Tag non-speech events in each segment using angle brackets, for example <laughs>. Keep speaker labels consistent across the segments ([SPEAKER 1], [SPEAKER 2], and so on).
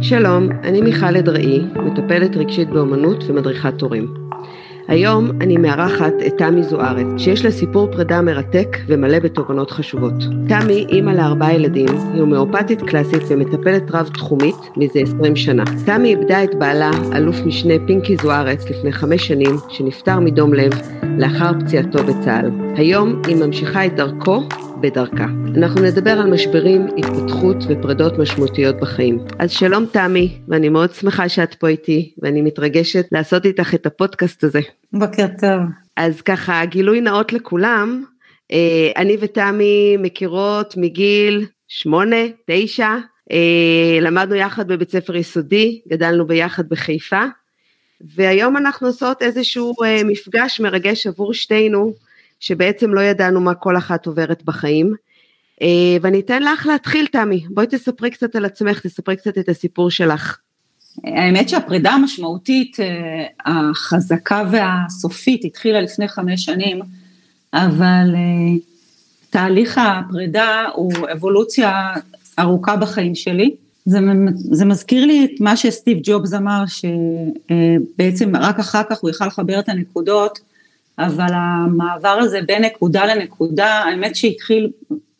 [SPEAKER 1] שלום, אני מיכל אדראי, מטפלת רגשית באמנות ומדריכת הורים. היום אני מארחת את תמי זוארץ, שיש לה סיפור פרידה מרתק ומלא בתובנות חשובות. תמי, אימא לארבעה ילדים, היא הומאופתית קלאסית ומטפלת רב-תחומית מזה 20 שנה. תמי איבדה את בעלה, אלוף משנה פינקי זוארץ, לפני חמש שנים, שנפטר מדום לב לאחר פציעתו בצה"ל. היום היא ממשיכה את דרכו בדרכה. אנחנו נדבר על משברים, התפתחות ופרידות משמעותיות בחיים. אז שלום תמי, ואני מאוד שמחה שאת פה איתי, ואני מתרגשת לעשות איתך את הפודקאסט הזה.
[SPEAKER 2] בוקר טוב.
[SPEAKER 1] אז ככה, גילוי נאות לכולם, אה, אני ותמי מכירות מגיל שמונה, תשע, אה, למדנו יחד בבית ספר יסודי, גדלנו ביחד בחיפה, והיום אנחנו עושות איזשהו אה, מפגש מרגש עבור שתינו, שבעצם לא ידענו מה כל אחת עוברת בחיים. ואני אתן לך להתחיל, תמי. בואי תספרי קצת על עצמך, תספרי קצת את הסיפור שלך.
[SPEAKER 2] האמת שהפרידה המשמעותית, החזקה והסופית, התחילה לפני חמש שנים, אבל תהליך הפרידה הוא אבולוציה ארוכה בחיים שלי. זה, זה מזכיר לי את מה שסטיב ג'ובס אמר, שבעצם רק אחר כך הוא יכל לחבר את הנקודות, אבל המעבר הזה בין נקודה לנקודה, האמת שהתחיל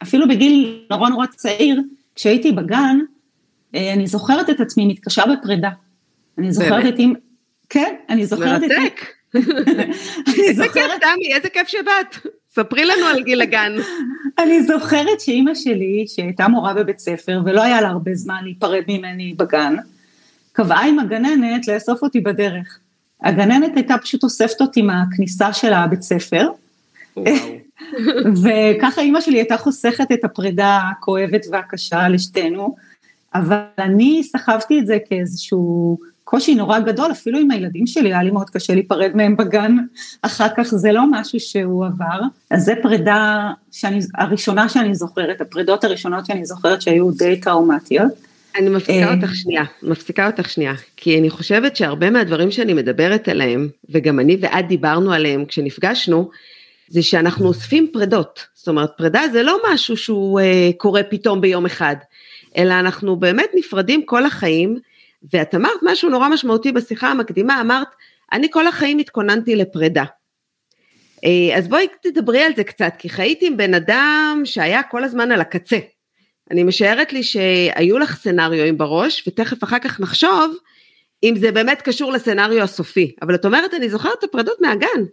[SPEAKER 2] אפילו בגיל נורא נורא צעיר, כשהייתי בגן, אני זוכרת את עצמי מתקשה בפרידה. אני זוכרת את אם... כן, אני זוכרת את...
[SPEAKER 1] מרתק. איזה כיף, תמי, איזה כיף שבאת. ספרי לנו על גיל הגן.
[SPEAKER 2] אני זוכרת שאימא שלי, שהייתה מורה בבית ספר, ולא היה לה הרבה זמן להיפרד ממני בגן, קבעה עם הגננת לאסוף אותי בדרך. הגננת הייתה פשוט אוספת אותי מהכניסה של הבית ספר. <laughs> וככה אימא שלי הייתה חוסכת את הפרידה הכואבת והקשה לשתינו, אבל אני סחבתי את זה כאיזשהו קושי נורא גדול, אפילו עם הילדים שלי, היה לי מאוד קשה להיפרד מהם בגן, אחר כך זה לא משהו שהוא עבר, אז זה פרידה שאני, הראשונה שאני זוכרת, הפרידות הראשונות שאני זוכרת שהיו די טראומטיות.
[SPEAKER 1] אני מפסיקה אה, אותך שנייה, מפסיקה אותך שנייה, כי אני חושבת שהרבה מהדברים שאני מדברת עליהם, וגם אני ואת דיברנו עליהם כשנפגשנו, זה שאנחנו אוספים פרידות, זאת אומרת פרידה זה לא משהו שהוא אה, קורה פתאום ביום אחד, אלא אנחנו באמת נפרדים כל החיים, ואת אמרת משהו נורא משמעותי בשיחה המקדימה, אמרת, אני כל החיים התכוננתי לפרידה. אה, אז בואי תדברי על זה קצת, כי חייתי עם בן אדם שהיה כל הזמן על הקצה. אני משערת לי שהיו לך סצנריואים בראש, ותכף אחר כך נחשוב אם זה באמת קשור לסצנריו הסופי. אבל את אומרת, אני זוכרת את הפרידות מהגן.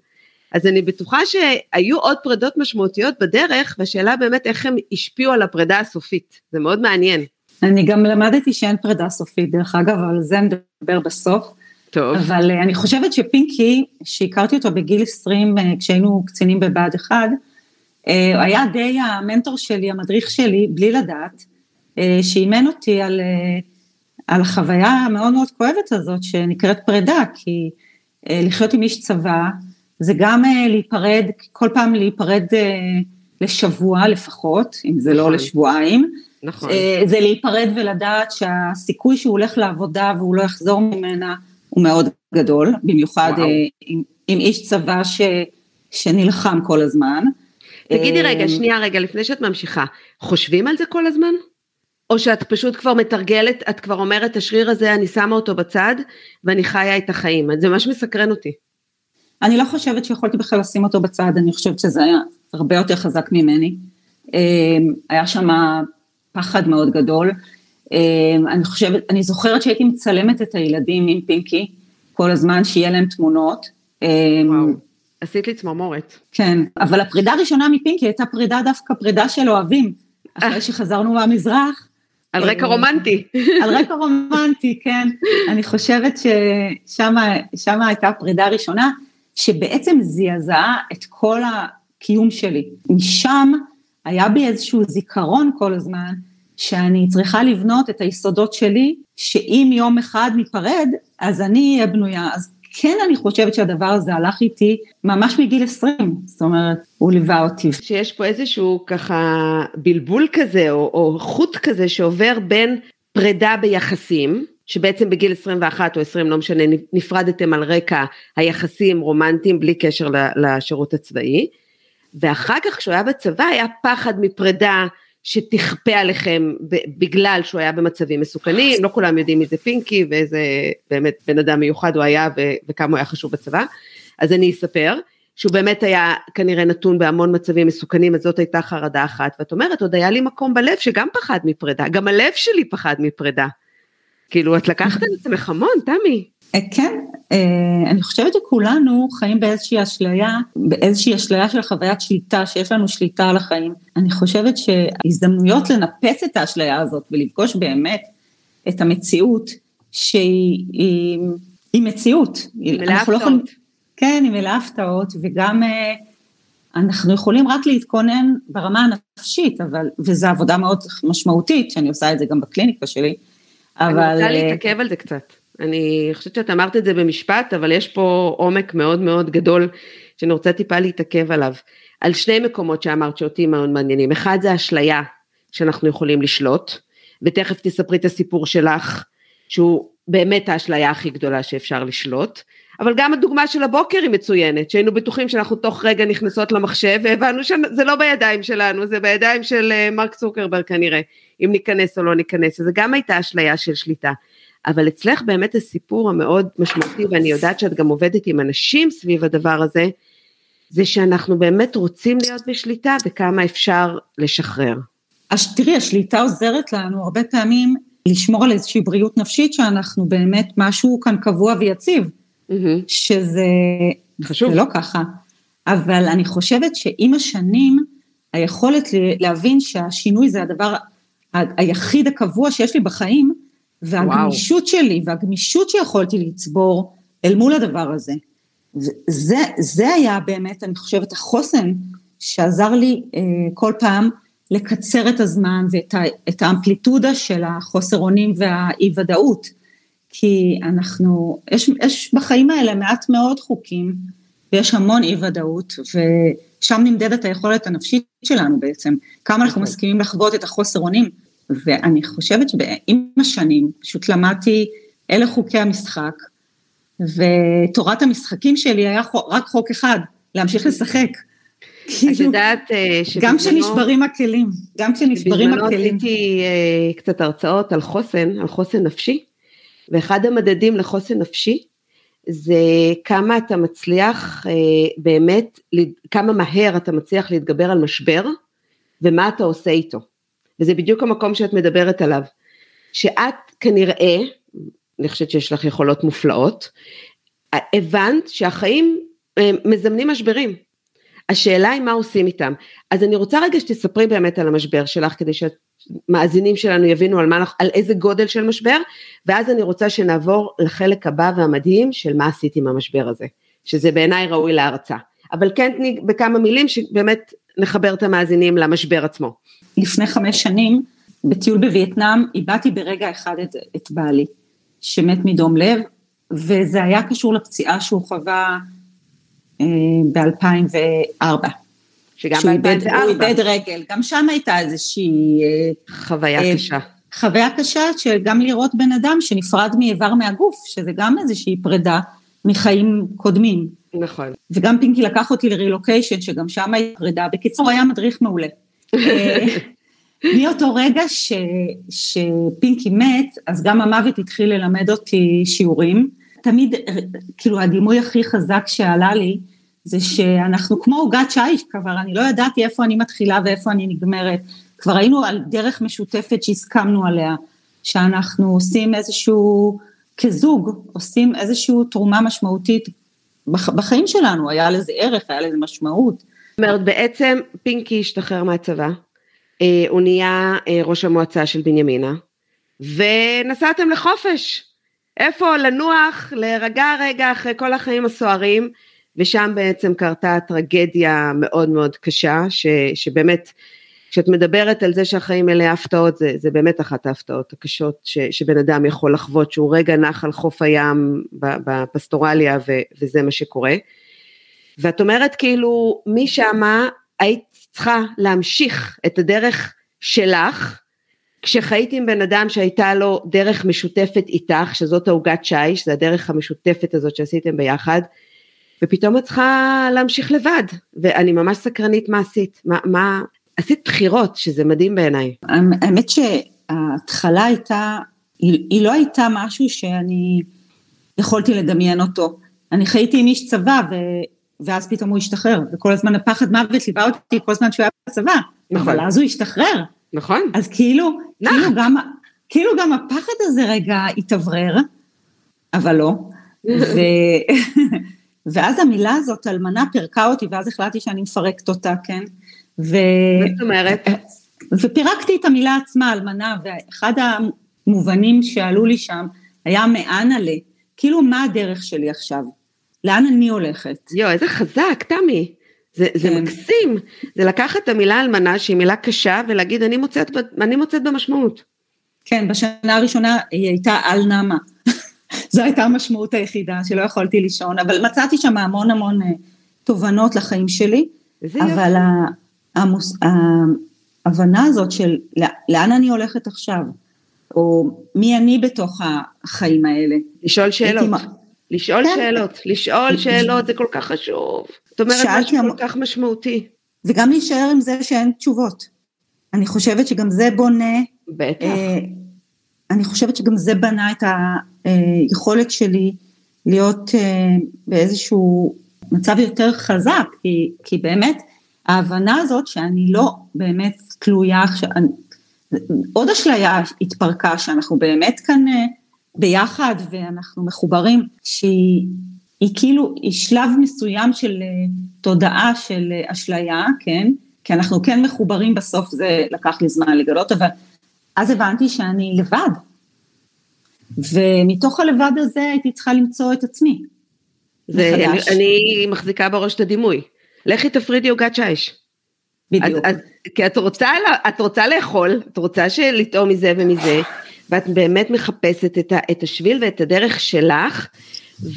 [SPEAKER 1] אז אני בטוחה שהיו עוד פרידות משמעותיות בדרך, והשאלה באמת איך הם השפיעו על הפרידה הסופית. זה מאוד מעניין.
[SPEAKER 2] אני גם למדתי שאין פרידה סופית, דרך אגב, על זה נדבר בסוף.
[SPEAKER 1] טוב.
[SPEAKER 2] אבל אני חושבת שפינקי, שהכרתי אותו בגיל 20, אה, כשהיינו קצינים בבה"ד 1, אה, היה די המנטור שלי, המדריך שלי, בלי לדעת, אה, שאימן אותי על, על החוויה המאוד מאוד כואבת הזאת, שנקראת פרידה, כי לחיות עם איש צבא, זה גם להיפרד, כל פעם להיפרד לשבוע לפחות, אם זה לא נכון. לשבועיים.
[SPEAKER 1] נכון.
[SPEAKER 2] זה להיפרד ולדעת שהסיכוי שהוא הולך לעבודה והוא לא יחזור ממנה הוא מאוד גדול, במיוחד עם, עם איש צבא ש, שנלחם כל הזמן.
[SPEAKER 1] תגידי רגע, שנייה רגע, לפני שאת ממשיכה, חושבים על זה כל הזמן? או שאת פשוט כבר מתרגלת, את כבר אומרת, השריר הזה, אני שמה אותו בצד, ואני חיה את החיים. זה ממש מסקרן אותי.
[SPEAKER 2] אני לא חושבת שיכולתי בכלל לשים אותו בצד, אני חושבת שזה היה הרבה יותר חזק ממני. היה שם פחד מאוד גדול. אני חושבת, אני זוכרת שהייתי מצלמת את הילדים עם פינקי כל הזמן, שיהיה להם תמונות.
[SPEAKER 1] וואו, עשית לי צמרמורת.
[SPEAKER 2] כן, אבל הפרידה הראשונה מפינקי הייתה פרידה דווקא פרידה של אוהבים. אחרי שחזרנו מהמזרח.
[SPEAKER 1] על רקע רומנטי. <laughs>
[SPEAKER 2] על רקע רומנטי, כן. אני חושבת ששם הייתה הפרידה הראשונה, שבעצם זעזעה את כל הקיום שלי. משם היה בי איזשהו זיכרון כל הזמן, שאני צריכה לבנות את היסודות שלי, שאם יום אחד ניפרד, אז אני אהיה בנויה. אז כן אני חושבת שהדבר הזה הלך איתי ממש מגיל 20, זאת אומרת, הוא ליווה אותי.
[SPEAKER 1] שיש פה איזשהו ככה בלבול כזה, או, או חוט כזה שעובר בין פרידה ביחסים, שבעצם בגיל 21 או 20, לא משנה, נפרדתם על רקע היחסים רומנטיים בלי קשר לשירות הצבאי, ואחר כך כשהוא היה בצבא היה פחד מפרידה שתכפה עליכם בגלל שהוא היה במצבים מסוכנים, לא כולם יודעים מי זה פינקי ואיזה באמת בן אדם מיוחד הוא היה וכמה הוא היה חשוב בצבא, אז אני אספר. שהוא באמת היה כנראה נתון בהמון מצבים מסוכנים, אז זאת הייתה חרדה אחת, ואת אומרת, עוד היה לי מקום בלב שגם פחד מפרידה, גם הלב שלי פחד מפרידה. כאילו, את לקחת על עצמך המון, תמי.
[SPEAKER 2] אה, כן, אה, אני חושבת שכולנו חיים באיזושהי אשליה, באיזושהי אשליה של חוויית שליטה, שיש לנו שליטה על החיים. אני חושבת שההזדמנויות לנפץ את האשליה הזאת ולפגוש באמת את המציאות שהיא היא, היא מציאות.
[SPEAKER 1] מלאה הפתעות. לא
[SPEAKER 2] כן, היא מלאה הפתעות, וגם אה, אנחנו יכולים רק להתכונן ברמה הנפשית, אבל, וזו עבודה מאוד משמעותית, שאני עושה את זה גם בקליניקה שלי,
[SPEAKER 1] אבל... אני רוצה להתעכב על זה קצת. אני חושבת שאת אמרת את זה במשפט, אבל יש פה עומק מאוד מאוד גדול שאני רוצה טיפה להתעכב עליו. על שני מקומות שאמרת שאותי מאוד מעניינים. אחד זה אשליה שאנחנו יכולים לשלוט, ותכף תספרי את הסיפור שלך, שהוא באמת האשליה הכי גדולה שאפשר לשלוט. אבל גם הדוגמה של הבוקר היא מצוינת, שהיינו בטוחים שאנחנו תוך רגע נכנסות למחשב והבנו שזה לא בידיים שלנו, זה בידיים של אה, מרק צוקרברג כנראה, אם ניכנס או לא ניכנס, אז גם הייתה אשליה של שליטה. אבל אצלך באמת הסיפור המאוד משמעותי, ואני יודעת שאת גם עובדת עם אנשים סביב הדבר הזה, זה שאנחנו באמת רוצים להיות בשליטה וכמה אפשר לשחרר.
[SPEAKER 2] אז תראי, השליטה עוזרת לנו הרבה פעמים לשמור על איזושהי בריאות נפשית שאנחנו באמת משהו כאן קבוע ויציב, mm-hmm. שזה חשוב. זה לא ככה. אבל אני חושבת שעם השנים, היכולת להבין שהשינוי זה הדבר היחיד הקבוע שיש לי בחיים, והגמישות וואו. שלי והגמישות שיכולתי לצבור אל מול הדבר הזה. זה, זה היה באמת, אני חושבת, החוסן שעזר לי אה, כל פעם לקצר את הזמן ואת ה, את האמפליטודה של החוסר אונים והאי ודאות. כי אנחנו, יש, יש בחיים האלה מעט מאוד חוקים ויש המון אי ודאות ושם נמדדת היכולת הנפשית שלנו בעצם, כמה אנחנו נכון. מסכימים לחוות את החוסר אונים ואני חושבת שעם השנים פשוט למדתי אלה חוקי המשחק, ותורת המשחקים שלי היה רק חוק אחד, להמשיך לשחק.
[SPEAKER 1] את כאילו, יודעת
[SPEAKER 2] אה, שבזמנו... גם כשנשברים הכלים, גם כשנשברים הכלים.
[SPEAKER 1] בזמנו עשיתי אה, קצת הרצאות על חוסן, על חוסן נפשי, ואחד המדדים לחוסן נפשי זה כמה אתה מצליח אה, באמת, כמה מהר אתה מצליח להתגבר על משבר, ומה אתה עושה איתו. וזה בדיוק המקום שאת מדברת עליו, שאת כנראה, אני חושבת שיש לך יכולות מופלאות, הבנת שהחיים אה, מזמנים משברים. השאלה היא מה עושים איתם. אז אני רוצה רגע שתספרי באמת על המשבר שלך, כדי שהמאזינים שלנו יבינו על, מה, על איזה גודל של משבר, ואז אני רוצה שנעבור לחלק הבא והמדהים של מה עשית עם המשבר הזה, שזה בעיניי ראוי להרצה. אבל כן תני בכמה מילים שבאמת נחבר את המאזינים למשבר עצמו.
[SPEAKER 2] לפני חמש שנים, בטיול בווייטנאם, איבדתי ברגע אחד את, את בעלי, שמת מדום לב, וזה היה קשור לפציעה שהוא חווה אה, ב-2004.
[SPEAKER 1] שגם ב-2004. הוא
[SPEAKER 2] איבד רגל, גם שם הייתה איזושהי... אה,
[SPEAKER 1] חוויה אה, קשה.
[SPEAKER 2] חוויה קשה של גם לראות בן אדם שנפרד מאיבר מהגוף, שזה גם איזושהי פרידה מחיים קודמים.
[SPEAKER 1] נכון.
[SPEAKER 2] וגם פינקי לקח אותי לרילוקיישן, שגם שם הייתה פרידה. בקיצור, היה מדריך מעולה. <laughs> מאותו רגע ש, שפינקי מת, אז גם המוות התחיל ללמד אותי שיעורים. תמיד, כאילו הדימוי הכי חזק שעלה לי, זה שאנחנו כמו עוגת שיש כבר, אני לא ידעתי איפה אני מתחילה ואיפה אני נגמרת. כבר היינו על דרך משותפת שהסכמנו עליה, שאנחנו עושים איזשהו, כזוג, עושים איזושהי תרומה משמעותית בחיים שלנו, היה לזה ערך, היה לזה משמעות.
[SPEAKER 1] זאת אומרת, בעצם פינקי השתחרר מהצבא, אה, הוא נהיה אה, ראש המועצה של בנימינה, ונסעתם לחופש. איפה לנוח, להירגע רגע אחרי כל החיים הסוערים, ושם בעצם קרתה טרגדיה מאוד מאוד קשה, ש, שבאמת, כשאת מדברת על זה שהחיים מלאי הפתעות, זה, זה באמת אחת ההפתעות הקשות ש, שבן אדם יכול לחוות, שהוא רגע נח על חוף הים בפסטורליה, ו, וזה מה שקורה. ואת אומרת כאילו, משמה היית צריכה להמשיך את הדרך שלך, כשחייתי עם בן אדם שהייתה לו דרך משותפת איתך, שזאת העוגת שיש, זה הדרך המשותפת הזאת שעשיתם ביחד, ופתאום את צריכה להמשיך לבד, ואני ממש סקרנית מה עשית, מה, מה, עשית בחירות, שזה מדהים בעיניי.
[SPEAKER 2] האמת שההתחלה הייתה, היא, היא לא הייתה משהו שאני יכולתי לדמיין אותו. אני חייתי עם איש צבא, ו, ואז פתאום הוא השתחרר, וכל הזמן הפחד מוות ליווה אותי כל הזמן שהוא היה בצבא, נכון. אבל אז הוא השתחרר.
[SPEAKER 1] נכון.
[SPEAKER 2] אז כאילו, כאילו גם, כאילו גם הפחד הזה רגע התאוורר, אבל לא. <laughs> ו... <laughs> ואז המילה הזאת, אלמנה, פירקה אותי, ואז החלטתי שאני מפרקת אותה, כן?
[SPEAKER 1] ו... מה זאת אומרת?
[SPEAKER 2] ופירקתי את המילה עצמה, אלמנה, ואחד המובנים שעלו לי שם היה מאנה ל... כאילו, מה הדרך שלי עכשיו? לאן אני הולכת?
[SPEAKER 1] יואו, איזה חזק, תמי. זה, זה כן. מקסים, זה לקחת את המילה אלמנה שהיא מילה קשה ולהגיד אני מוצאת, אני מוצאת במשמעות.
[SPEAKER 2] כן, בשנה הראשונה היא הייתה על נעמה. <laughs> זו הייתה המשמעות היחידה שלא יכולתי לישון, אבל מצאתי שם המון המון אה, תובנות לחיים שלי, אבל המוס, ההבנה הזאת של לאן אני הולכת עכשיו, או מי אני בתוך החיים האלה.
[SPEAKER 1] לשאול שאלות. לשאול כן. שאלות, לשאול <laughs> שאלות זה כל כך חשוב. זאת אומרת משהו כל כך משמעותי.
[SPEAKER 2] וגם להישאר עם זה שאין תשובות. אני חושבת שגם זה בונה.
[SPEAKER 1] בטח. אה,
[SPEAKER 2] אני חושבת שגם זה בנה את היכולת שלי להיות אה, באיזשהו מצב יותר חזק, כי, כי באמת ההבנה הזאת שאני לא באמת תלויה עכשיו, עוד אשליה התפרקה שאנחנו באמת כאן אה, ביחד ואנחנו מחוברים, שהיא היא כאילו, היא שלב מסוים של אה, תודעה של אשליה, כן? כי אנחנו כן מחוברים בסוף, זה לקח לי זמן לגלות, אבל אז הבנתי שאני לבד. ומתוך הלבד הזה הייתי צריכה למצוא את עצמי.
[SPEAKER 1] זה, אני, אני מחזיקה בראש את הדימוי. לכי תפרידי עוגת שיש.
[SPEAKER 2] בדיוק. אז, אז,
[SPEAKER 1] כי את רוצה, את רוצה לאכול, את רוצה לטעום מזה ומזה, ואת באמת מחפשת את, ה, את השביל ואת הדרך שלך,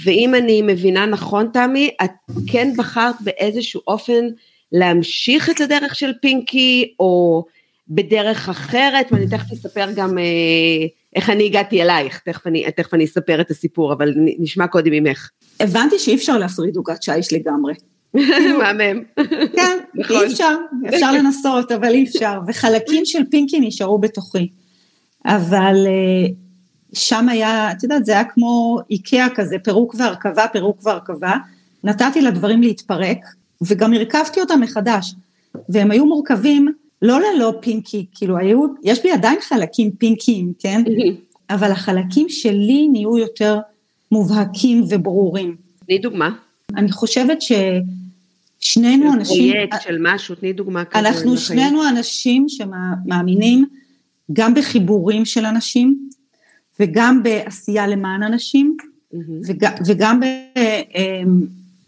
[SPEAKER 1] ואם אני מבינה נכון תמי, את כן בחרת באיזשהו אופן להמשיך את הדרך של פינקי, או בדרך אחרת, ואני תכף אספר גם אה, איך אני הגעתי אלייך, תכף אני, תכף אני אספר את הסיפור, אבל נשמע קודם ממך.
[SPEAKER 2] הבנתי שאי אפשר להפריד עוגת שיש לגמרי.
[SPEAKER 1] מהמם.
[SPEAKER 2] כן, נכון. אי אפשר, אפשר לנסות, אבל אי אפשר, וחלקים של פינקי נשארו בתוכי. אבל אה, שם היה, את יודעת, זה היה כמו איקאה כזה, פירוק והרכבה, פירוק והרכבה. נתתי לדברים להתפרק, וגם הרכבתי אותם מחדש. והם היו מורכבים לא ללא פינקי, כאילו היו, יש בי עדיין חלקים פינקיים, כן? אבל החלקים שלי נהיו יותר מובהקים וברורים.
[SPEAKER 1] תני דוגמה.
[SPEAKER 2] אני חושבת ששנינו אנשים...
[SPEAKER 1] פרויקט של משהו, תני דוגמה כזה.
[SPEAKER 2] אנחנו שנינו אנשים שמאמינים גם בחיבורים של אנשים, וגם בעשייה למען אנשים, וגם, וגם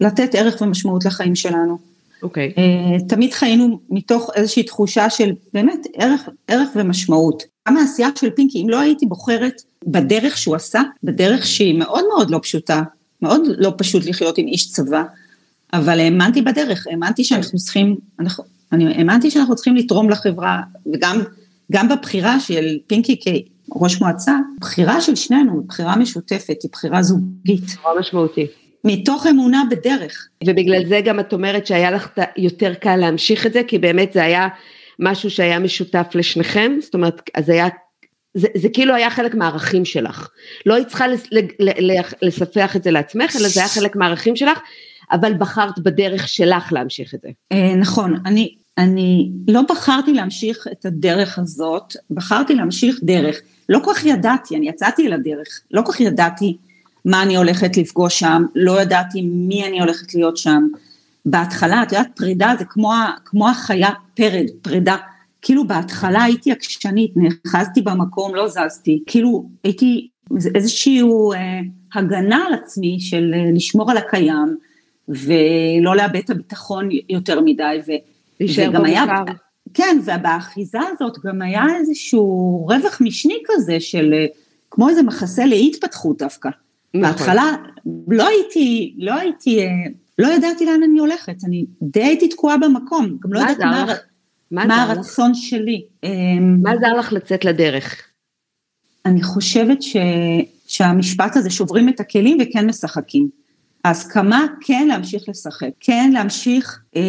[SPEAKER 2] בלתת אמ, ערך ומשמעות לחיים שלנו.
[SPEAKER 1] אוקיי. Okay.
[SPEAKER 2] אה, תמיד חיינו מתוך איזושהי תחושה של באמת ערך, ערך ומשמעות. גם העשייה של פינקי, אם לא הייתי בוחרת בדרך שהוא עשה, בדרך שהיא מאוד מאוד לא פשוטה, מאוד לא פשוט לחיות עם איש צבא, אבל האמנתי בדרך, האמנתי שאנחנו צריכים, אנחנו, אני האמנתי שאנחנו צריכים לתרום לחברה, וגם גם בבחירה של פינקי כראש מועצה, בחירה של שנינו, בחירה משותפת, היא בחירה זוגית.
[SPEAKER 1] בחירה משמעותית.
[SPEAKER 2] מתוך אמונה בדרך.
[SPEAKER 1] ובגלל זה גם את אומרת שהיה לך יותר קל להמשיך את זה, כי באמת זה היה משהו שהיה משותף לשניכם, זאת אומרת, אז היה, זה, זה כאילו היה חלק מהערכים שלך. לא היית צריכה לס, לספח את זה לעצמך, אלא זה היה חלק מהערכים שלך, אבל בחרת בדרך שלך להמשיך את זה.
[SPEAKER 2] אה, נכון, אני, אני לא בחרתי להמשיך את הדרך הזאת, בחרתי להמשיך דרך. לא כל כך ידעתי, אני יצאתי אל הדרך, לא כל כך ידעתי מה אני הולכת לפגוש שם, לא ידעתי מי אני הולכת להיות שם. בהתחלה, את יודעת, פרידה זה כמו, כמו החיה פרד, פרידה. כאילו בהתחלה הייתי עקשנית, נאחזתי במקום, לא זזתי, כאילו הייתי איזושהי אה, הגנה על עצמי של אה, לשמור על הקיים ולא לאבד את הביטחון יותר מדי. ו,
[SPEAKER 1] וגם היה,
[SPEAKER 2] כן, ובאחיזה הזאת גם היה איזשהו רווח משני כזה של אה, כמו איזה מחסה להתפתחות דווקא. נכון. בהתחלה לא הייתי, לא הייתי, אה, לא ידעתי לאן אני הולכת, אני די הייתי תקועה במקום, גם לא ידעתי מה, מה, מה הרצון לך? שלי.
[SPEAKER 1] מה עזר לך לצאת לדרך?
[SPEAKER 2] אני חושבת ש, שהמשפט הזה, שוברים את הכלים וכן משחקים. ההסכמה כן להמשיך לשחק, כן להמשיך אה,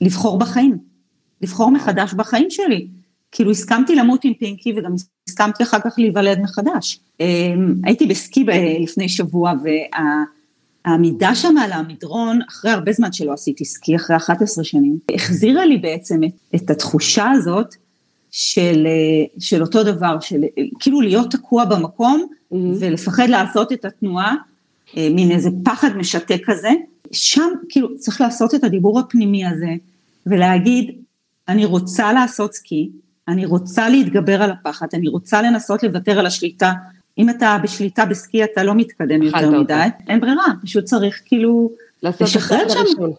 [SPEAKER 2] לבחור בחיים. לבחור מחדש בחיים שלי. כאילו הסכמתי למות עם פינקי וגם הסכמתי אחר כך להיוולד מחדש. אמ, הייתי בסקי לפני שבוע והעמידה שם על המדרון, אחרי הרבה זמן שלא עשיתי סקי, אחרי 11 שנים, החזירה לי בעצם את, את התחושה הזאת של, של אותו דבר, של כאילו להיות תקוע במקום mm-hmm. ולפחד לעשות את התנועה, אה, מין איזה פחד משתק כזה, שם כאילו צריך לעשות את הדיבור הפנימי הזה ולהגיד, אני רוצה לעשות סקי, אני רוצה להתגבר על הפחד, אני רוצה לנסות לוותר על השליטה. אם אתה בשליטה בסקי אתה לא מתקדם יותר מדי, אין ברירה, פשוט צריך כאילו לשחרר שם. הראשון.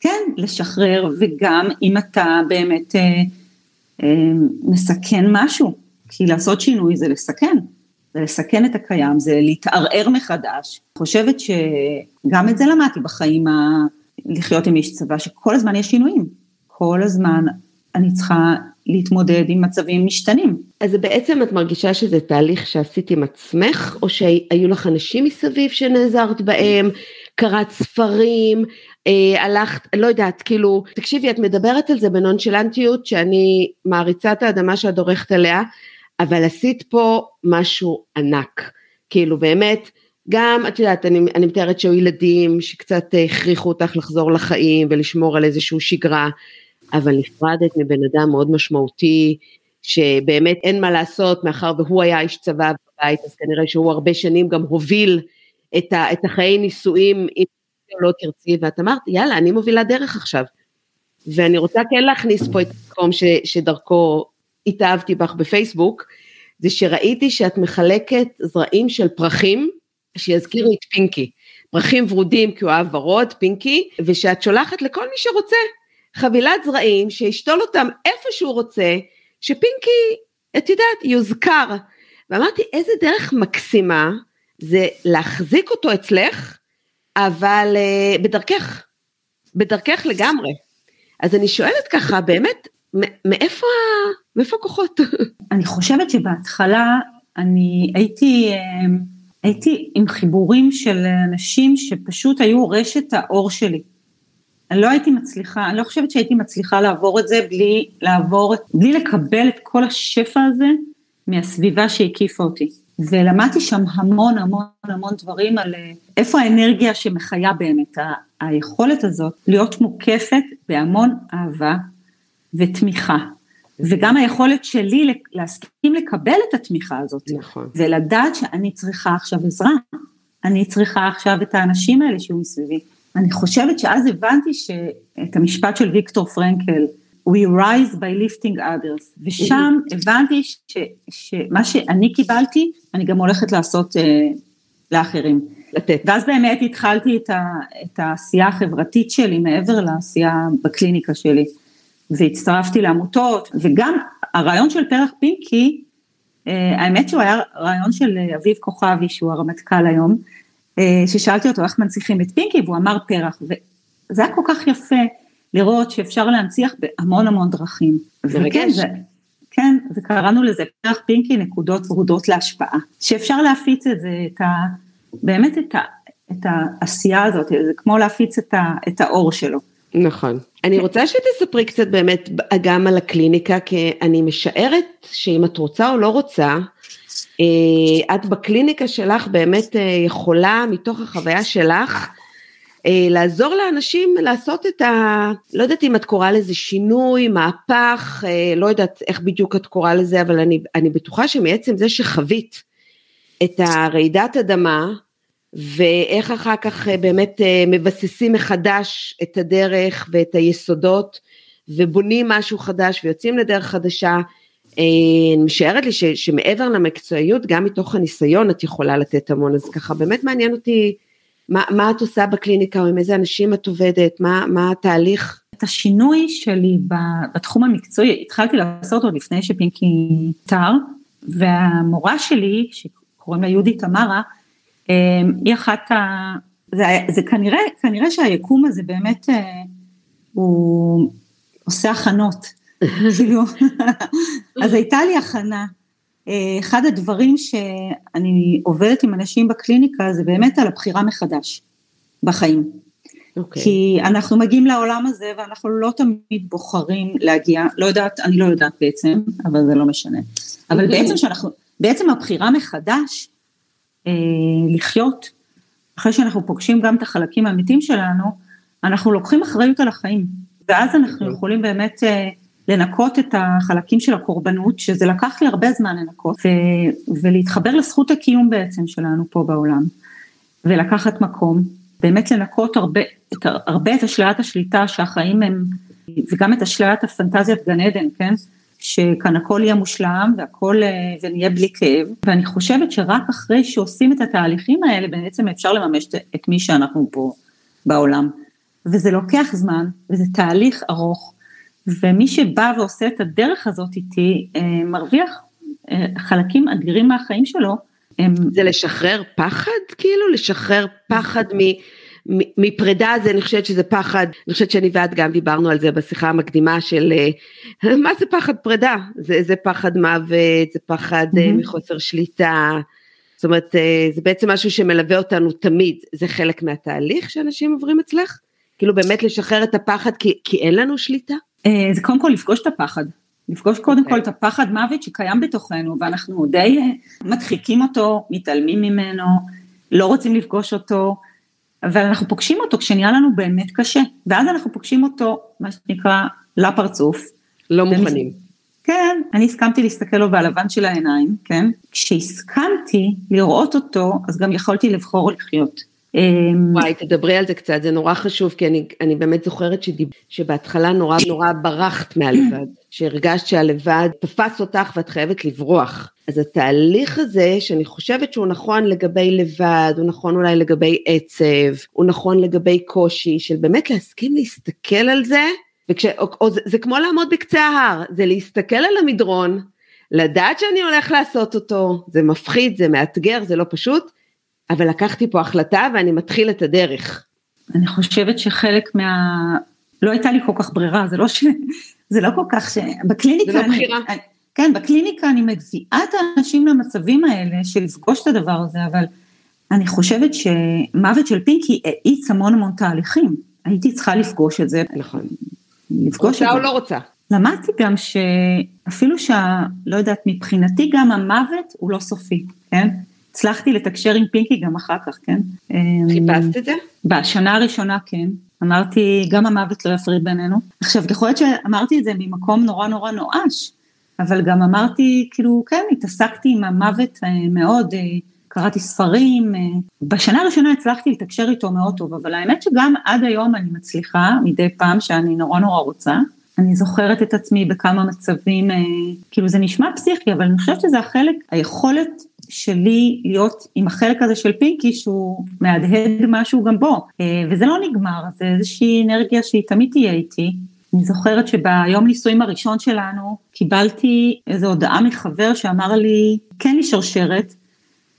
[SPEAKER 2] כן, לשחרר, וגם אם אתה באמת אה, אה, מסכן משהו, כי לעשות שינוי זה לסכן, זה לסכן את הקיים, זה להתערער מחדש. חושבת שגם את זה למדתי בחיים, ה... לחיות עם איש צבא, שכל הזמן יש שינויים, כל הזמן אני צריכה להתמודד עם מצבים משתנים.
[SPEAKER 1] אז בעצם את מרגישה שזה תהליך שעשית עם עצמך, או שהיו לך אנשים מסביב שנעזרת בהם, קראת ספרים, אה, הלכת, לא יודעת, כאילו, תקשיבי, את מדברת על זה בנונשלנטיות, שאני מעריצה את האדמה שאת דורכת עליה, אבל עשית פה משהו ענק, כאילו באמת, גם, את יודעת, אני, אני מתארת שהיו ילדים שקצת הכריחו אותך לחזור לחיים ולשמור על איזושהי שגרה, אבל נפרדת מבן אדם מאוד משמעותי, שבאמת אין מה לעשות, מאחר והוא היה איש צבא בבית, אז כנראה שהוא הרבה שנים גם הוביל את, ה, את החיי נישואים, אם לא תרצי, ואת אמרת, יאללה, אני מובילה דרך עכשיו. ואני רוצה כן להכניס פה את המקום שדרכו התאהבתי בך בפייסבוק, זה שראיתי שאת מחלקת זרעים של פרחים, שיזכירו את פינקי. פרחים ורודים כי הוא אהב ורוד, פינקי, ושאת שולחת לכל מי שרוצה. חבילת זרעים שישתול אותם איפה שהוא רוצה, שפינקי, את יודעת, יוזכר. ואמרתי, איזה דרך מקסימה זה להחזיק אותו אצלך, אבל uh, בדרכך, בדרכך לגמרי. אז אני שואלת ככה, באמת, מאיפה, מאיפה הכוחות? <laughs>
[SPEAKER 2] אני חושבת שבהתחלה אני הייתי, אה, הייתי עם חיבורים של אנשים שפשוט היו רשת האור שלי. אני לא הייתי מצליחה, אני לא חושבת שהייתי מצליחה לעבור את זה בלי לעבור, בלי לקבל את כל השפע הזה מהסביבה שהקיפה אותי. ולמדתי שם המון המון המון דברים על אה, איפה האנרגיה שמחיה באמת, היכולת הזאת להיות מוקפת בהמון אהבה ותמיכה. וגם היכולת שלי להסכים לקבל את התמיכה הזאת. נכון. ולדעת שאני צריכה עכשיו עזרה. אני צריכה עכשיו את האנשים האלה שיהיו מסביבי. אני חושבת שאז הבנתי שאת המשפט של ויקטור פרנקל, We rise by lifting others, ושם הבנתי ש, שמה שאני קיבלתי, אני גם הולכת לעשות uh, לאחרים. לתת. ואז באמת התחלתי את, ה, את העשייה החברתית שלי מעבר לעשייה בקליניקה שלי, והצטרפתי לעמותות, וגם הרעיון של פרח פינקי, uh, האמת שהוא היה רעיון של אביב כוכבי, שהוא הרמטכ"ל היום, אה, ששאלתי אותו איך מנציחים את פינקי והוא אמר פרח וזה היה כל כך יפה לראות שאפשר להנציח בהמון המון דרכים. וכן, זה, כן, וקראנו לזה פרח פינקי נקודות ורודות להשפעה, שאפשר להפיץ את זה, את ה, באמת את, ה, את העשייה הזאת, זה כמו להפיץ את, ה, את האור שלו.
[SPEAKER 1] נכון. אני רוצה שתספרי קצת באמת גם על הקליניקה, כי אני משערת שאם את רוצה או לא רוצה, אה, את בקליניקה שלך באמת אה, יכולה מתוך החוויה שלך אה, לעזור לאנשים לעשות את ה... לא יודעת אם את קוראה לזה שינוי, מהפך, לא יודעת איך בדיוק את קוראה לזה, אבל אני, אני בטוחה שמעצם זה שחווית את הרעידת אדמה, ואיך אחר כך באמת מבססים מחדש את הדרך ואת היסודות, ובונים משהו חדש ויוצאים לדרך חדשה, אני אה, משערת לי ש, שמעבר למקצועיות, גם מתוך הניסיון את יכולה לתת המון, אז ככה באמת מעניין אותי מה, מה את עושה בקליניקה, או עם איזה אנשים את עובדת, מה, מה התהליך?
[SPEAKER 2] את השינוי שלי בתחום המקצועי, התחלתי לעשות עוד לפני שפינקי נפטר, והמורה שלי, שקוראים לה יהודית תמרה, אה, היא אחת ה... זה, זה כנראה, כנראה שהיקום הזה באמת, אה, הוא עושה הכנות. <laughs> כאילו, אז הייתה לי הכנה. אה, אחד הדברים שאני עובדת עם אנשים בקליניקה זה באמת על הבחירה מחדש בחיים. Okay. אוקיי. כי אנחנו מגיעים לעולם הזה ואנחנו לא תמיד בוחרים להגיע, לא יודעת, אני לא יודעת בעצם, אבל זה לא משנה. אבל אוקיי. בעצם שאנחנו, בעצם הבחירה מחדש, לחיות, אחרי שאנחנו פוגשים גם את החלקים האמיתיים שלנו, אנחנו לוקחים אחריות על החיים, ואז אנחנו. אוקיי. יכולים באמת אה, לנקות את החלקים של הקורבנות, שזה לקח לי הרבה זמן לנקות, ו- ולהתחבר לזכות הקיום בעצם שלנו פה בעולם, ולקחת מקום, באמת לנקות הרבה, את, הרבה את אשליית השליטה שהחיים הם, וגם את אשליית הפנטזיית גן עדן, כן? שכאן הכל יהיה מושלם והכל, אה, ונהיה בלי כאב, ואני חושבת שרק אחרי שעושים את התהליכים האלה בעצם אפשר לממש את מי שאנחנו פה בעולם. וזה לוקח זמן, וזה תהליך ארוך, ומי שבא ועושה את הדרך הזאת איתי, אה, מרוויח אה, חלקים אדירים מהחיים שלו.
[SPEAKER 1] הם... זה לשחרר פחד, כאילו? לשחרר פחד מ... מפרידה זה אני חושבת שזה פחד, אני חושבת שאני ואת גם דיברנו על זה בשיחה המקדימה של אה, מה זה פחד פרידה, זה, זה פחד מוות, זה פחד mm-hmm. מחוסר שליטה, זאת אומרת זה בעצם משהו שמלווה אותנו תמיד, זה חלק מהתהליך שאנשים עוברים אצלך? כאילו באמת לשחרר את הפחד כי, כי אין לנו שליטה?
[SPEAKER 2] אה, זה קודם כל לפגוש את הפחד. לפגוש קודם okay. כל את הפחד מוות שקיים בתוכנו ואנחנו די אה, מדחיקים אותו, מתעלמים ממנו, לא רוצים לפגוש אותו, אבל אנחנו פוגשים אותו כשנראה לנו באמת קשה, ואז אנחנו פוגשים אותו, מה שנקרא, לפרצוף.
[SPEAKER 1] לא מוכנים.
[SPEAKER 2] כן, אני הסכמתי להסתכל לו בלבן של העיניים, כן? כשהסכמתי לראות אותו, אז גם יכולתי לבחור לחיות.
[SPEAKER 1] אמ, וואי, תדברי על זה קצת, זה נורא חשוב, כי אני, אני באמת זוכרת שדיב, שבהתחלה נורא נורא ברחת מהלבד, שהרגשת שהלבד תפס אותך ואת חייבת לברוח. אז התהליך הזה, שאני חושבת שהוא נכון לגבי לבד, הוא נכון אולי לגבי עצב, הוא נכון לגבי קושי, של באמת להסכים להסתכל על זה, וכש, או, או זה, זה כמו לעמוד בקצה ההר, זה להסתכל על המדרון, לדעת שאני הולך לעשות אותו, זה מפחיד, זה מאתגר, זה לא פשוט, אבל לקחתי פה החלטה ואני מתחיל את הדרך.
[SPEAKER 2] אני חושבת שחלק מה... לא הייתה לי כל כך ברירה, זה לא ש... זה לא כל כך ש... בקליניקה...
[SPEAKER 1] זה לא בחירה.
[SPEAKER 2] אני... כן, בקליניקה אני מביאה את האנשים למצבים האלה של לפגוש את הדבר הזה, אבל אני חושבת שמוות של פינקי האיץ המון המון תהליכים. הייתי צריכה לפגוש את זה.
[SPEAKER 1] נכון. לפגוש את זה. רוצה או לא רוצה?
[SPEAKER 2] למדתי גם שאפילו שה... לא יודעת, מבחינתי גם המוות הוא לא סופי, כן? הצלחתי לתקשר עם פינקי גם אחר כך, כן?
[SPEAKER 1] חיפשת את זה?
[SPEAKER 2] בשנה הראשונה כן. אמרתי, גם המוות לא יפריד בינינו. עכשיו, יכול להיות שאמרתי את זה ממקום נורא נורא נואש, אבל גם אמרתי, כאילו, כן, התעסקתי עם המוות אה, מאוד, אה, קראתי ספרים. אה, בשנה הראשונה הצלחתי לתקשר איתו מאוד טוב, אבל האמת שגם עד היום אני מצליחה, מדי פעם שאני נורא נורא רוצה. אני זוכרת את עצמי בכמה מצבים, כאילו זה נשמע פסיכי, אבל אני חושבת שזה החלק, היכולת שלי להיות עם החלק הזה של פינקי שהוא מהדהד משהו גם בו, אה, וזה לא נגמר, זה איזושהי אנרגיה שהיא תמיד תהיה איתי. אני זוכרת שביום נישואים הראשון שלנו קיבלתי איזו הודעה מחבר שאמר לי, כן לי שרשרת,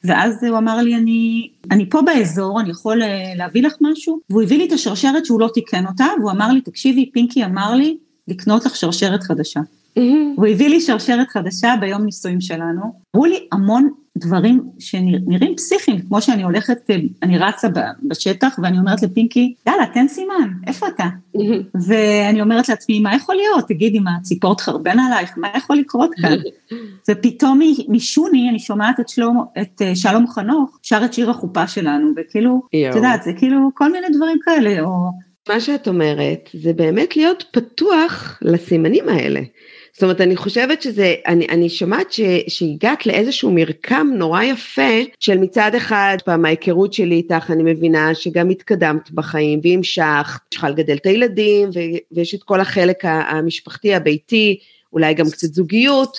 [SPEAKER 2] ואז הוא אמר לי, אני, אני פה באזור, אני יכול אה, להביא לך משהו? והוא הביא לי את השרשרת שהוא לא תיקן אותה, והוא אמר לי, תקשיבי, פינקי אמר לי לקנות לך שרשרת חדשה. Mm-hmm. הוא הביא לי שרשרת חדשה ביום נישואים שלנו, אמרו לי המון דברים שנראים פסיכיים, כמו שאני הולכת, אני רצה בשטח ואני אומרת לפינקי, יאללה, תן סימן, איפה אתה? ואני אומרת לעצמי, מה יכול להיות? תגידי, מה, הציפור תחרבן עלייך? מה יכול לקרות כאן? <laughs> ופתאום משוני אני שומעת את, שלום, את אה, שלום חנוך שר את שיר החופה שלנו, וכאילו, את יודעת, זה כאילו כל מיני דברים כאלה, או...
[SPEAKER 1] מה שאת אומרת זה באמת להיות פתוח לסימנים האלה. זאת אומרת, אני חושבת שזה, אני, אני שומעת ש, שהגעת לאיזשהו מרקם נורא יפה, של מצד אחד, פעם ההיכרות שלי איתך, אני מבינה שגם התקדמת בחיים והמשכת, צריכה לגדל את הילדים, ו, ויש את כל החלק המשפחתי, הביתי, אולי גם קצת זוגיות.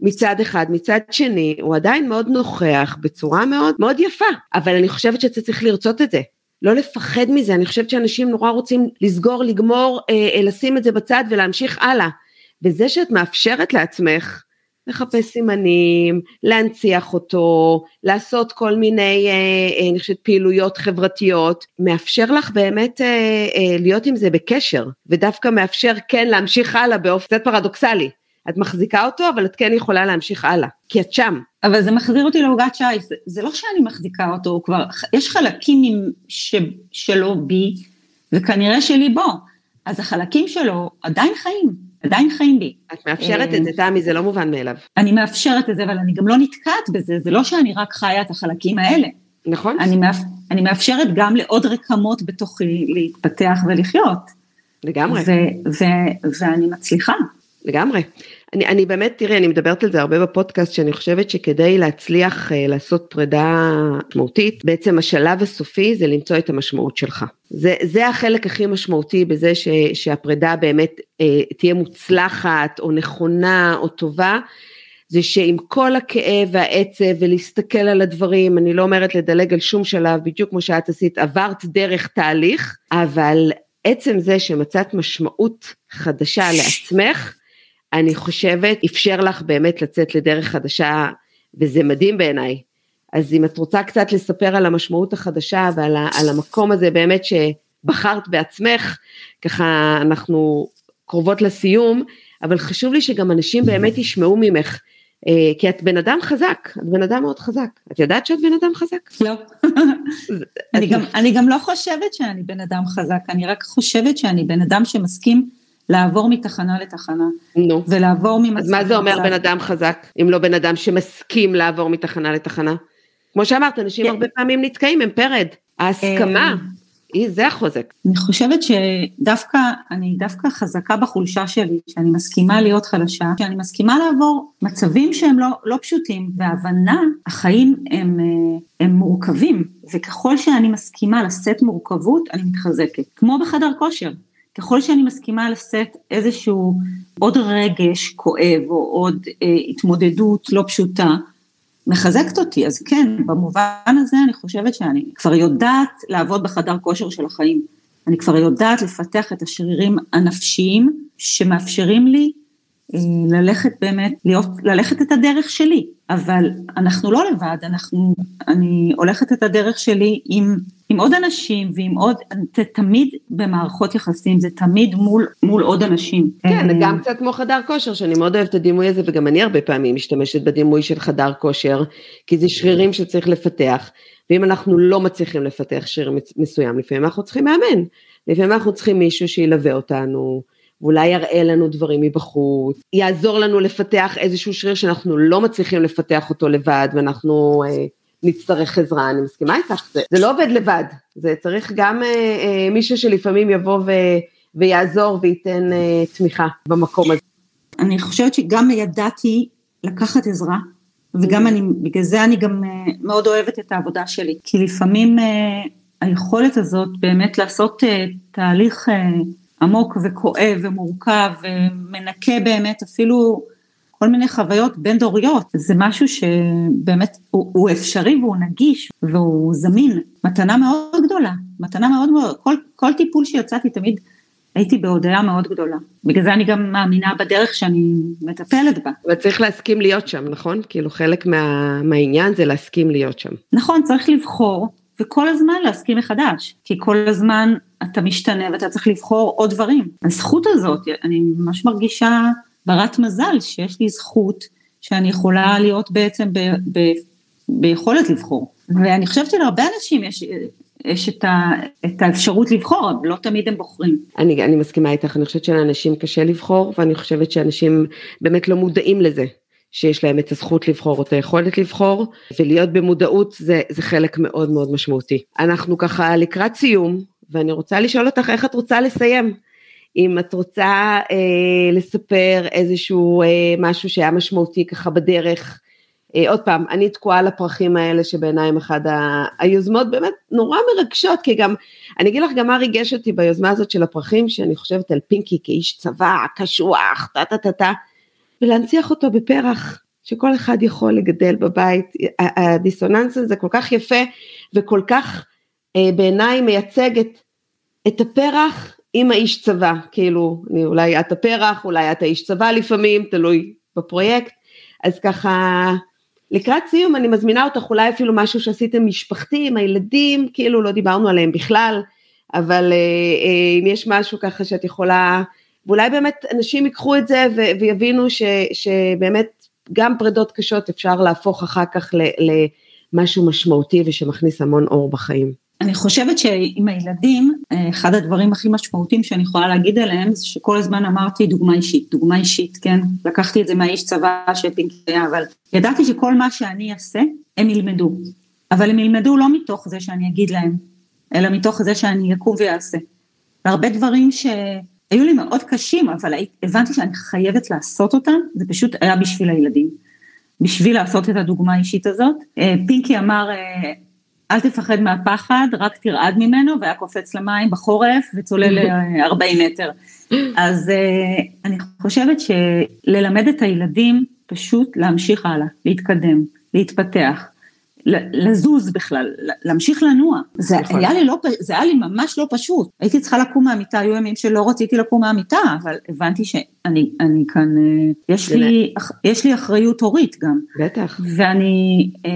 [SPEAKER 1] מצד אחד, מצד שני, הוא עדיין מאוד נוכח בצורה מאוד מאוד יפה, אבל אני חושבת שאתה צריך לרצות את זה. לא לפחד מזה, אני חושבת שאנשים נורא רוצים לסגור, לגמור, אה, אה לשים את זה בצד ולהמשיך הלאה. וזה שאת מאפשרת לעצמך לחפש סימנים, להנציח אותו, לעשות כל מיני, אה, אה, אני חושבת, פעילויות חברתיות, מאפשר לך באמת אה, להיות עם זה בקשר, ודווקא מאפשר כן להמשיך הלאה באופן קצת פרדוקסלי. את מחזיקה אותו, אבל את כן יכולה להמשיך הלאה, כי את שם.
[SPEAKER 2] אבל זה מחזיר אותי לעוגת שי, זה, זה לא שאני מחזיקה אותו, כבר, יש חלקים ש, שלו בי, וכנראה שליבו, אז החלקים שלו עדיין חיים, עדיין חיים בי.
[SPEAKER 1] את מאפשרת את זה, תמי, זה לא מובן מאליו.
[SPEAKER 2] אני מאפשרת את זה, אבל אני גם לא נתקעת בזה, זה לא שאני רק חיה את החלקים האלה.
[SPEAKER 1] נכון.
[SPEAKER 2] אני, מאפ... אני מאפשרת גם לעוד רקמות בתוכי להתפתח ולחיות.
[SPEAKER 1] לגמרי.
[SPEAKER 2] ו- ו- ואני מצליחה.
[SPEAKER 1] לגמרי. אני, אני באמת, תראי, אני מדברת על זה הרבה בפודקאסט, שאני חושבת שכדי להצליח uh, לעשות פרידה משמעותית, בעצם השלב הסופי זה למצוא את המשמעות שלך. זה, זה החלק הכי משמעותי בזה ש, שהפרידה באמת uh, תהיה מוצלחת, או נכונה, או טובה. זה שעם כל הכאב והעצב ולהסתכל על הדברים, אני לא אומרת לדלג על שום שלב, בדיוק כמו שאת עשית, עברת דרך תהליך, אבל עצם זה שמצאת משמעות חדשה לעצמך, אני חושבת, אפשר לך באמת לצאת לדרך חדשה, וזה מדהים בעיניי. אז אם את רוצה קצת לספר על המשמעות החדשה ועל על המקום הזה באמת שבחרת בעצמך, ככה אנחנו קרובות לסיום, אבל חשוב לי שגם אנשים באמת ישמעו ממך, אה, כי את בן אדם חזק, את בן אדם מאוד חזק. את יודעת שאת בן אדם חזק?
[SPEAKER 2] לא. אני, גם, אני גם לא חושבת שאני בן אדם חזק, אני רק חושבת שאני בן אדם שמסכים לעבור מתחנה לתחנה.
[SPEAKER 1] נו.
[SPEAKER 2] ולעבור ממצב...
[SPEAKER 1] אז מה זה אומר בן אדם חזק, אם לא בן אדם שמסכים לעבור מתחנה לתחנה? כמו שאמרת, אנשים
[SPEAKER 2] כן.
[SPEAKER 1] הרבה פעמים נתקעים, הם פרד. ההסכמה, היא, זה החוזק.
[SPEAKER 2] אני חושבת שדווקא, אני דווקא חזקה בחולשה שלי, שאני מסכימה להיות חלשה, שאני מסכימה לעבור מצבים שהם לא, לא פשוטים, והבנה, החיים הם, אה, הם מורכבים, וככל שאני מסכימה לשאת מורכבות, אני מתחזקת. כמו בחדר כושר, ככל שאני מסכימה לשאת איזשהו עוד רגש כואב, או עוד אה, התמודדות לא פשוטה, מחזקת אותי, אז כן, במובן הזה אני חושבת שאני כבר יודעת לעבוד בחדר כושר של החיים. אני כבר יודעת לפתח את השרירים הנפשיים שמאפשרים לי ללכת באמת, להיות, ללכת את הדרך שלי. אבל אנחנו לא לבד, אנחנו, אני הולכת את הדרך שלי עם, עם עוד אנשים ועם עוד, זה תמיד במערכות יחסים, זה תמיד מול, מול עוד אנשים.
[SPEAKER 1] כן,
[SPEAKER 2] אה,
[SPEAKER 1] גם קצת כמו חדר כושר, שאני מאוד אוהבת את הדימוי הזה, וגם אני הרבה פעמים משתמשת בדימוי של חדר כושר, כי זה שרירים שצריך לפתח, ואם אנחנו לא מצליחים לפתח שריר מסוים, לפעמים אנחנו צריכים מאמן, לפעמים אנחנו צריכים מישהו שילווה אותנו, ואולי יראה לנו דברים מבחוץ, יעזור לנו לפתח איזשהו שריר שאנחנו לא מצליחים לפתח אותו לבד, ואנחנו אה, נצטרך עזרה, אני מסכימה איתך, זה, זה לא עובד לבד, זה צריך גם אה, אה, מישהו שלפעמים יבוא ו, ויעזור וייתן אה, תמיכה במקום הזה.
[SPEAKER 2] אני חושבת שגם ידעתי לקחת עזרה, וגם אני, בגלל זה אני גם אה, מאוד אוהבת את העבודה שלי, כי לפעמים אה, היכולת הזאת באמת לעשות אה, תהליך עמוק וכואב ומורכב ומנקה באמת אפילו כל מיני חוויות בין דוריות, זה משהו שבאמת הוא, הוא אפשרי והוא נגיש והוא זמין, מתנה מאוד גדולה, מתנה מאוד מאוד, כל, כל טיפול שיצאתי תמיד הייתי בהודיה מאוד גדולה. בגלל זה אני גם מאמינה בדרך שאני מטפלת בה.
[SPEAKER 1] אבל צריך להסכים להיות שם, נכון? כאילו חלק מה, מהעניין זה להסכים להיות שם.
[SPEAKER 2] נכון, צריך לבחור, וכל הזמן להסכים מחדש, כי כל הזמן אתה משתנה ואתה צריך לבחור עוד דברים. הזכות הזאת, אני ממש מרגישה ברת מזל שיש לי זכות שאני יכולה להיות בעצם ב, ב, ביכולת לבחור. ואני חושבת שלהרבה אנשים יש יש את, ה, את האפשרות לבחור, אבל לא תמיד הם בוחרים.
[SPEAKER 1] אני, אני מסכימה איתך, אני חושבת שלאנשים קשה לבחור, ואני חושבת שאנשים באמת לא מודעים לזה, שיש להם את הזכות לבחור או את היכולת לבחור, ולהיות במודעות זה, זה חלק מאוד מאוד משמעותי. אנחנו ככה לקראת סיום, ואני רוצה לשאול אותך איך את רוצה לסיים. אם את רוצה אה, לספר איזשהו אה, משהו שהיה משמעותי ככה בדרך, אה, עוד פעם, אני תקועה לפרחים האלה שבעיניי הם אחד ה... היוזמות באמת נורא מרגשות, כי גם, אני אגיד לך גם מה ריגש אותי ביוזמה הזאת של הפרחים, שאני חושבת על פינקי כאיש צבא, קשוח, טה טה טה טה, ולהנציח אותו בפרח, שכל אחד יכול לגדל בבית, הדיסוננס הזה כל כך יפה, וכל כך בעיניי מייצג את, את הפרח עם האיש צבא, כאילו, אני, אולי את הפרח, אולי את האיש צבא לפעמים, תלוי בפרויקט, אז ככה, לקראת סיום אני מזמינה אותך אולי אפילו משהו שעשיתם משפחתי עם הילדים, כאילו לא דיברנו עליהם בכלל, אבל אה, אה, אם יש משהו ככה שאת יכולה, ואולי באמת אנשים ייקחו את זה ו- ויבינו ש- שבאמת גם פרידות קשות אפשר להפוך אחר כך למשהו משמעותי ושמכניס המון אור בחיים.
[SPEAKER 2] אני חושבת שעם הילדים, אחד הדברים הכי משמעותיים שאני יכולה להגיד עליהם, זה שכל הזמן אמרתי דוגמה אישית, דוגמה אישית, כן? לקחתי את זה מהאיש צבא שפינקי היה, אבל ידעתי שכל מה שאני אעשה, הם ילמדו. אבל הם ילמדו לא מתוך זה שאני אגיד להם, אלא מתוך זה שאני אקום ואעשה. והרבה דברים שהיו לי מאוד קשים, אבל הבנתי שאני חייבת לעשות אותם, זה פשוט היה בשביל הילדים. בשביל לעשות את הדוגמה האישית הזאת. אה, פינקי אמר, אה, אל תפחד מהפחד, רק תרעד ממנו, והיה קופץ למים בחורף וצולל <laughs> 40 מטר. אז אה, אני חושבת שללמד את הילדים פשוט להמשיך הלאה, להתקדם, להתפתח. לזוז בכלל, להמשיך לנוע. זה נכון. היה, לי לא, זה היה לי ממש לא פשוט. הייתי צריכה לקום מהמיטה, היו ימים שלא רציתי לקום מהמיטה, אבל הבנתי שאני אני כאן, אה, יש לי, יש לי אחריות הורית גם.
[SPEAKER 1] בטח.
[SPEAKER 2] ואני אה,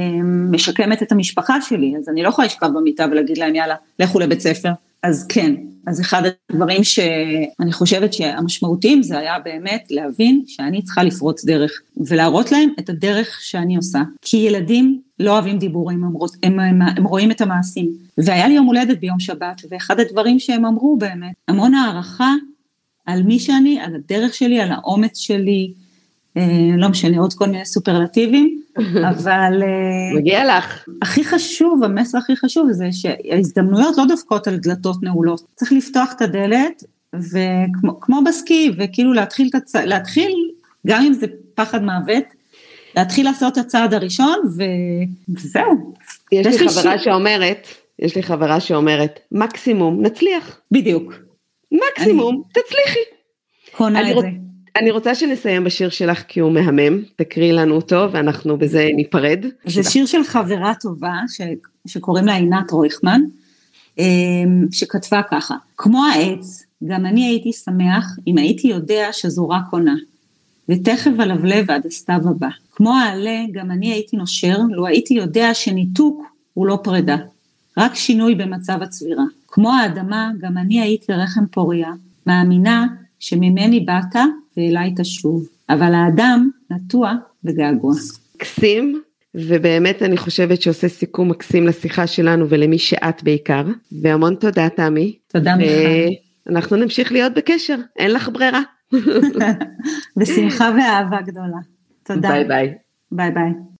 [SPEAKER 2] משקמת את המשפחה שלי, אז אני לא יכולה לשכב במיטה ולהגיד להם יאללה, לכו לבית ספר. אז כן, אז אחד הדברים שאני חושבת שהמשמעותיים זה היה באמת להבין שאני צריכה לפרוץ דרך ולהראות להם את הדרך שאני עושה. כי ילדים לא אוהבים דיבורים, הם, הם, הם, הם רואים את המעשים. והיה לי יום הולדת ביום שבת, ואחד הדברים שהם אמרו באמת, המון הערכה על מי שאני, על הדרך שלי, על האומץ שלי, לא משנה, עוד כל מיני סופרלטיבים, <laughs> אבל...
[SPEAKER 1] אה, מגיע לך.
[SPEAKER 2] הכי חשוב, המסר הכי חשוב זה שההזדמנויות לא דופקות על דלתות נעולות. צריך לפתוח את הדלת, וכמו בסקי, וכאילו להתחיל, הצ... להתחיל, גם אם זה פחד מוות, להתחיל לעשות את הצעד הראשון, וזהו.
[SPEAKER 1] יש לי חברה ש... שאומרת, יש לי חברה שאומרת, מקסימום נצליח.
[SPEAKER 2] בדיוק.
[SPEAKER 1] מקסימום אני... תצליחי.
[SPEAKER 2] קונה את רוצ... זה.
[SPEAKER 1] אני רוצה שנסיים בשיר שלך כי הוא מהמם, תקריאי לנו אותו ואנחנו בזה ניפרד.
[SPEAKER 2] זה שיר של חברה טובה ש... שקוראים לה עינת רויכמן, אמ, שכתבה ככה, כמו העץ, גם אני הייתי שמח אם הייתי יודע שזו רק עונה, ותכף הלבלב עד הסתיו הבא. כמו העלה, גם אני הייתי נושר, לו הייתי יודע שניתוק הוא לא פרידה, רק שינוי במצב הצבירה. כמו האדמה, גם אני הייתי רחם פוריה, מאמינה שממני באת ואליי תשוב, אבל האדם נטוע בגעגוע.
[SPEAKER 1] קסים, ובאמת אני חושבת שעושה סיכום מקסים לשיחה שלנו ולמי שאת בעיקר, והמון תודה תמי.
[SPEAKER 2] תודה מיכל.
[SPEAKER 1] אנחנו נמשיך להיות בקשר, אין לך ברירה. <laughs>
[SPEAKER 2] בשמחה ואהבה גדולה. תודה.
[SPEAKER 1] ביי ביי.
[SPEAKER 2] ביי ביי.